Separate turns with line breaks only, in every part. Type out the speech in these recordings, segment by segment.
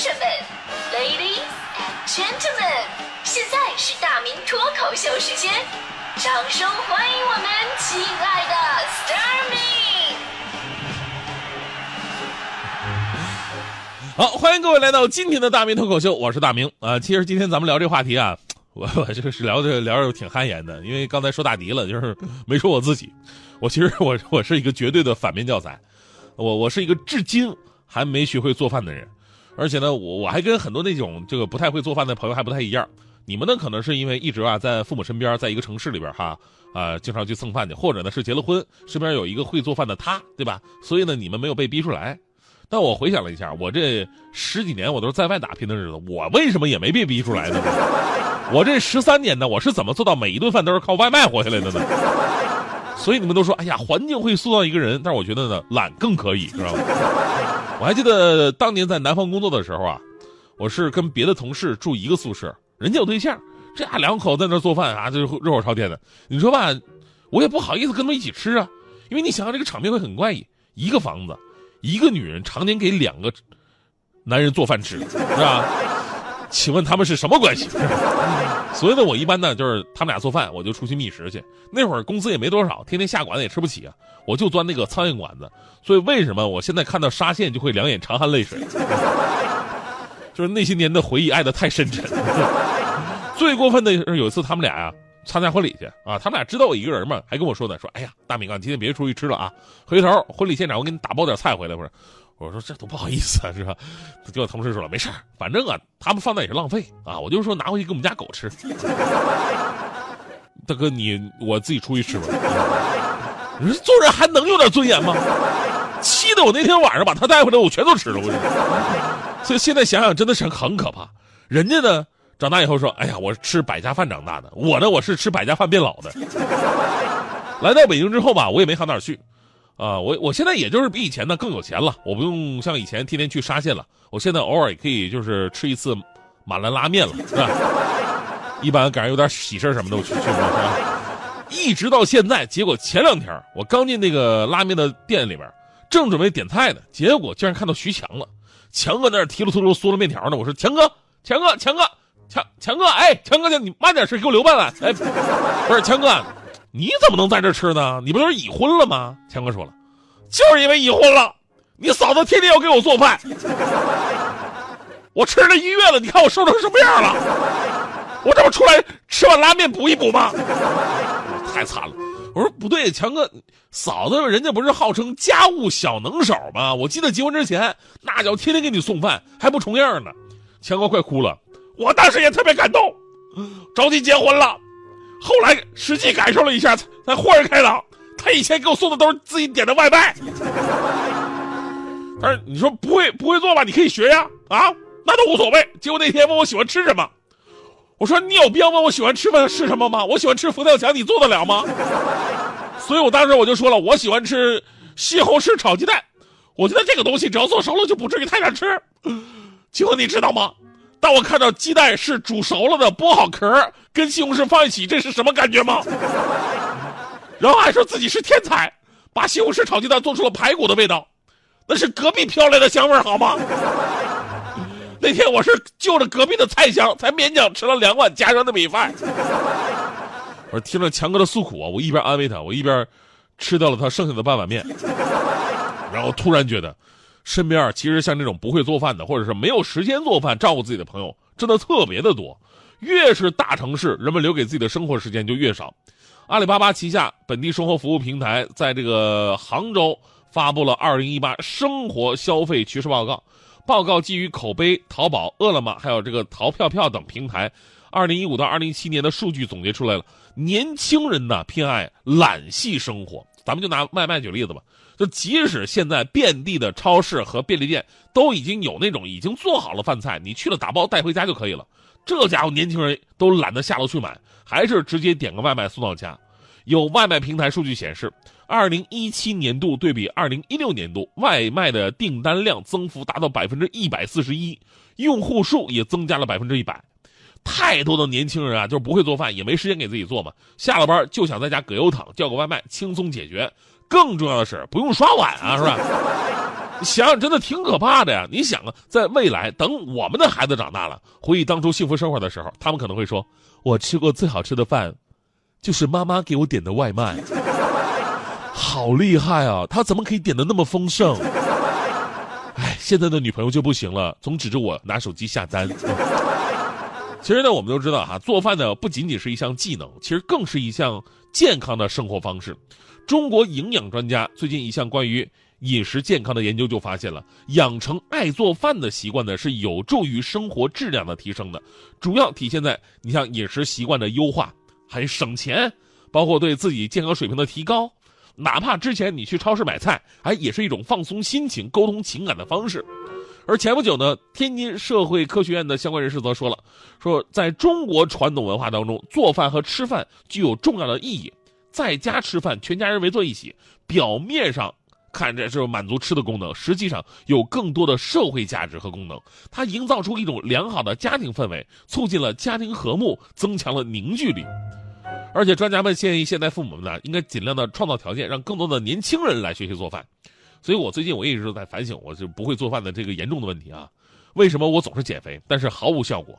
生们，Ladies and Gentlemen，现在是大明脱口秀时间，掌声欢迎我们亲爱的 s t a r m y
好，欢迎各位来到今天的大明脱口秀，我是大明。啊、其实今天咱们聊这话题啊，我我就是聊着聊着挺汗颜的，因为刚才说大迪了，就是没说我自己。我其实我我是一个绝对的反面教材，我我是一个至今还没学会做饭的人，而且呢，我我还跟很多那种这个不太会做饭的朋友还不太一样。你们呢，可能是因为一直啊在父母身边，在一个城市里边哈啊、经常去蹭饭去，或者呢是结了婚，身边有一个会做饭的他，对吧？所以呢，你们没有被逼出来。但我回想了一下，我这十几年我都是在外打拼的日子，我为什么也没被逼出来呢？我这十三年呢，我是怎么做到每一顿饭都是靠外卖活下来的呢？所以你们都说，哎呀，环境会塑造一个人，但是我觉得呢，懒更可以，知道吗？我还记得当年在南方工作的时候啊，我是跟别的同事住一个宿舍，人家有对象，这俩两口在那做饭啊，就是热火朝天的。你说吧，我也不好意思跟他们一起吃啊，因为你想想这个场面会很怪异，一个房子，一个女人常年给两个男人做饭吃，是吧？请问他们是什么关系？所以呢，我一般呢就是他们俩做饭，我就出去觅食去。那会儿工资也没多少，天天下馆子也吃不起啊，我就钻那个苍蝇馆子。所以为什么我现在看到沙县就会两眼长含泪水？就是那些年的回忆爱得太深沉。最过分的是有一次他们俩呀、参加婚礼去啊，他们俩知道我一个人嘛，还跟我说呢，说哎呀，大明啊，你今天别出去吃了啊，回头婚礼现场我给你打包点菜回来。我说我说这多不好意思啊，是吧？结果同事说了，没事儿反正啊他们放那也是浪费啊，我就说拿回去给我们家狗吃。大哥你我自己出去吃吧。你说做人还能有点尊严吗？气得我那天晚上把他带回来，我全都吃了。我说，所以现在想想真的是很可怕。人家呢长大以后说，哎呀，我是吃百家饭长大的，我呢我是吃百家饭变老的。来到北京之后吧，我也没好哪儿去，啊，我我现在也就是比以前呢更有钱了，我不用像以前天天去沙县了，我现在偶尔也可以就是吃一次马兰拉面了，是吧？一般赶上有点喜事什么的，我去去，一直到现在，结果前两天我刚进那个拉面的店里边，正准备点菜呢，结果竟然看到徐强了。强哥在那提溜秃噜嗦了面条呢。我说强哥，强哥，强哥，强强哥，哎，强哥，你慢点吃，给我留半碗。哎，不是强哥，你怎么能在这吃呢？你不是已婚了吗？强哥说了，就是因为已婚了，你嫂子天天要给我做饭，我吃了一月了，你看我瘦成什么样了？我这不出来吃碗拉面补一补吗？太惨了！我说不对，强哥，嫂子人家不是号称家务小能手吗？我记得结婚之前那叫天天给你送饭，还不重样呢。强哥快哭了，我当时也特别感动，着急结婚了，后来实际感受了一下，才豁然开朗。他以前给我送的都是自己点的外卖，但是你说不会不会做吧？你可以学呀，啊，那都无所谓。结果那天问我喜欢吃什么。我说你有必要问我喜欢吃饭是什么吗？我喜欢吃佛跳墙，你做得了吗？所以我当时我就说了，我喜欢吃西红柿炒鸡蛋。我觉得这个东西只要做熟了，就不至于太难吃。结果你知道吗？当我看到鸡蛋是煮熟了的，剥好壳，跟西红柿放一起，这是什么感觉吗？然后还说自己是天才，把西红柿炒鸡蛋做出了排骨的味道，那是隔壁飘来的香味好吗？那天我是就着隔壁的菜香，才勉强吃了两碗家乡的米饭。我听了强哥的诉苦啊，我一边安慰他，我一边吃掉了他剩下的半碗面。然后突然觉得，身边啊，其实像这种不会做饭的，或者是没有时间做饭照顾自己的朋友，真的特别的多。越是大城市，人们留给自己的生活时间就越少。阿里巴巴旗下本地生活服务平台在这个杭州发布了《二零一八生活消费趋势报告》。报告基于口碑、淘宝、饿了么还有这个淘票票等平台，二零一五到二零一七年的数据总结出来了，年轻人呢偏爱懒系生活。咱们就拿外卖举例子吧，就即使现在遍地的超市和便利店都已经有那种已经做好了饭菜，你去了打包带回家就可以了。这家伙年轻人都懒得下楼去买，还是直接点个外卖送到家。有外卖平台数据显示，二零一七年度对比二零一六年度，外卖的订单量增幅达到百分之一百四十一，用户数也增加了百分之一百。太多的年轻人啊，就是不会做饭，也没时间给自己做嘛。下了班就想在家葛优躺，叫个外卖，轻松解决。更重要的是，不用刷碗啊，是吧？想想真的挺可怕的呀！你想啊，在未来等我们的孩子长大了，回忆当初幸福生活的时候，他们可能会说：“我吃过最好吃的饭，就是妈妈给我点的外卖，好厉害啊！他怎么可以点的那么丰盛？” 哎，现在的女朋友就不行了，总指着我拿手机下单。其实呢，我们都知道哈，做饭呢不仅仅是一项技能，其实更是一项健康的生活方式。中国营养专家最近一项关于饮食健康的研究就发现了，养成爱做饭的习惯呢，是有助于生活质量的提升的。主要体现在你像饮食习惯的优化，还省钱，包括对自己健康水平的提高。哪怕之前你去超市买菜，哎，也是一种放松心情、沟通情感的方式。而前不久呢，天津社会科学院的相关人士则说了，说在中国传统文化当中，做饭和吃饭具有重要的意义。在家吃饭，全家人围坐一起，表面上看着是满足吃的功能，实际上有更多的社会价值和功能。它营造出一种良好的家庭氛围，促进了家庭和睦，增强了凝聚力。而且专家们建议现在父母们呢，应该尽量的创造条件，让更多的年轻人来学习做饭。所以我最近我一直都在反省，我就不会做饭的这个严重的问题啊。为什么我总是减肥，但是毫无效果？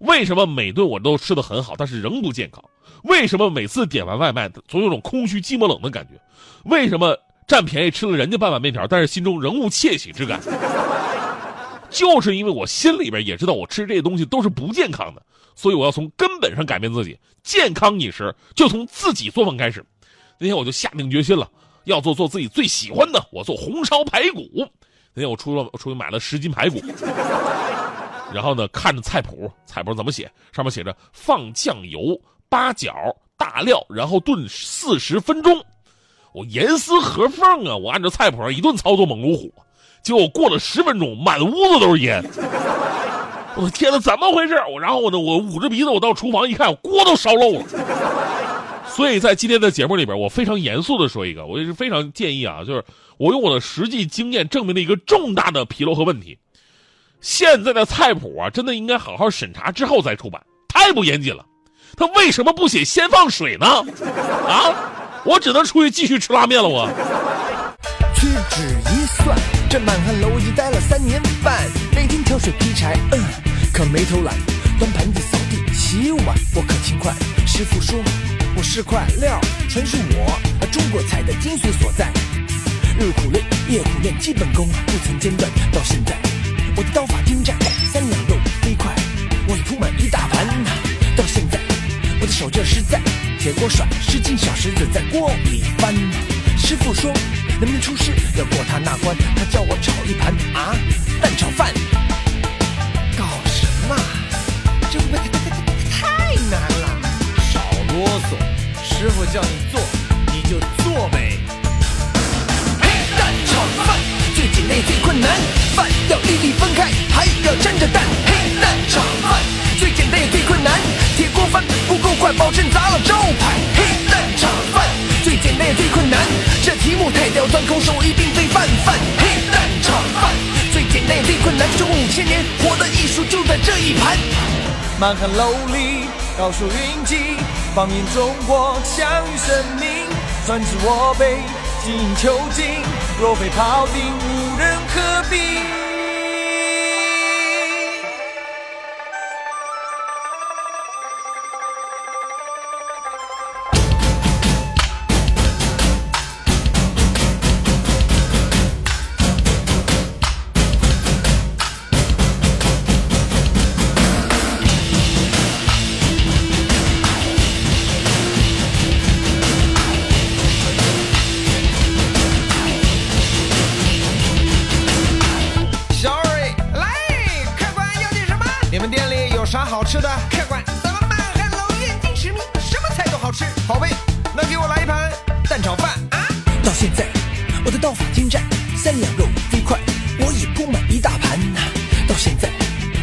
为什么每顿我都吃的很好，但是仍不健康？为什么每次点完外卖总有种空虚、寂寞、冷的感觉？为什么占便宜吃了人家半碗面条，但是心中仍无窃喜之感？就是因为我心里边也知道我吃这些东西都是不健康的，所以我要从根本上改变自己。健康饮食就从自己做饭开始。那天我就下定决心了，要做做自己最喜欢的，我做红烧排骨。那天我出了，我出去买了十斤排骨。然后呢，看着菜谱，菜谱怎么写？上面写着放酱油、八角、大料，然后炖四十分钟。我严丝合缝啊！我按照菜谱上一顿操作，猛如虎。结果过了十分钟，满屋子都是烟。我的天哪，怎么回事？我然后呢，我捂着鼻子，我到厨房一看，锅都烧漏了。所以在今天的节目里边，我非常严肃的说一个，我也是非常建议啊，就是我用我的实际经验证明了一个重大的纰漏和问题。现在的菜谱啊，真的应该好好审查之后再出版，太不严谨了。他为什么不写先放水呢？啊，我只能出去继续吃拉面了。我
屈指一算，这满汉楼已待了三年半，每天挑水劈柴，嗯，可没偷懒。端盘子、扫地、洗碗，我可勤快。师傅说我是块料，纯属我中国菜的精髓所在。日苦练，夜苦练，基本功不曾间断，到现在。我的刀法精湛，三两肉飞快，我已铺满一大盘。到现在，我的手劲实在，铁锅甩，十斤小石子在锅里翻。师傅说，能不能出师要过他那关，他叫我炒一盘啊蛋炒饭。师傅叫你做你就做呗。嘿，蛋炒饭最简单也最困难。饭要粒粒分开，还要沾着蛋。黑蛋炒饭最简单也最困难，铁锅翻不够快，保证砸了招牌。黑蛋炒饭最简单也最困难，这题目太刁钻，空手一定非泛泛。黑蛋炒饭最简单也最困难，中五千年活的艺术就在这一盘。满汉楼里高手云集，放眼中国享誉盛名，专治我辈精益求精，若非庖丁无人可比。现在，我的刀法精湛，三两肉飞快，我已铺满一大盘呐。到现在，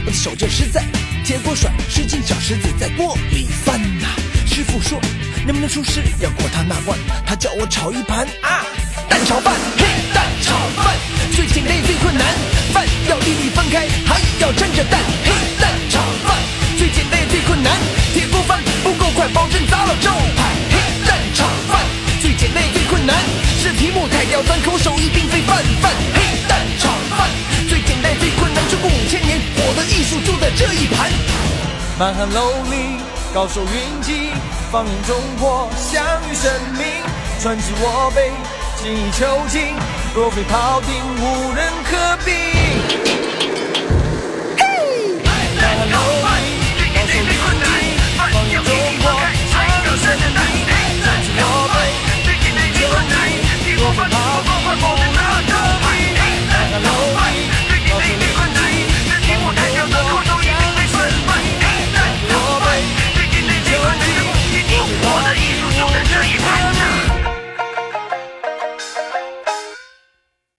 我的手劲实在，铁锅甩，十斤小石子在锅里翻呐。师傅说，能不能出师要过他那关，他叫我炒一盘啊蛋炒饭，嘿，蛋炒饭并非泛泛黑蛋炒
饭，最简单最困难却过五千年，我的艺术就在这一盘。满汉楼里，高手云集，放眼中国，享誉盛名。传至我辈，精益求精，若非庖丁，无人可比。嘿满汉楼里，高手云集，放眼中国，享有盛名。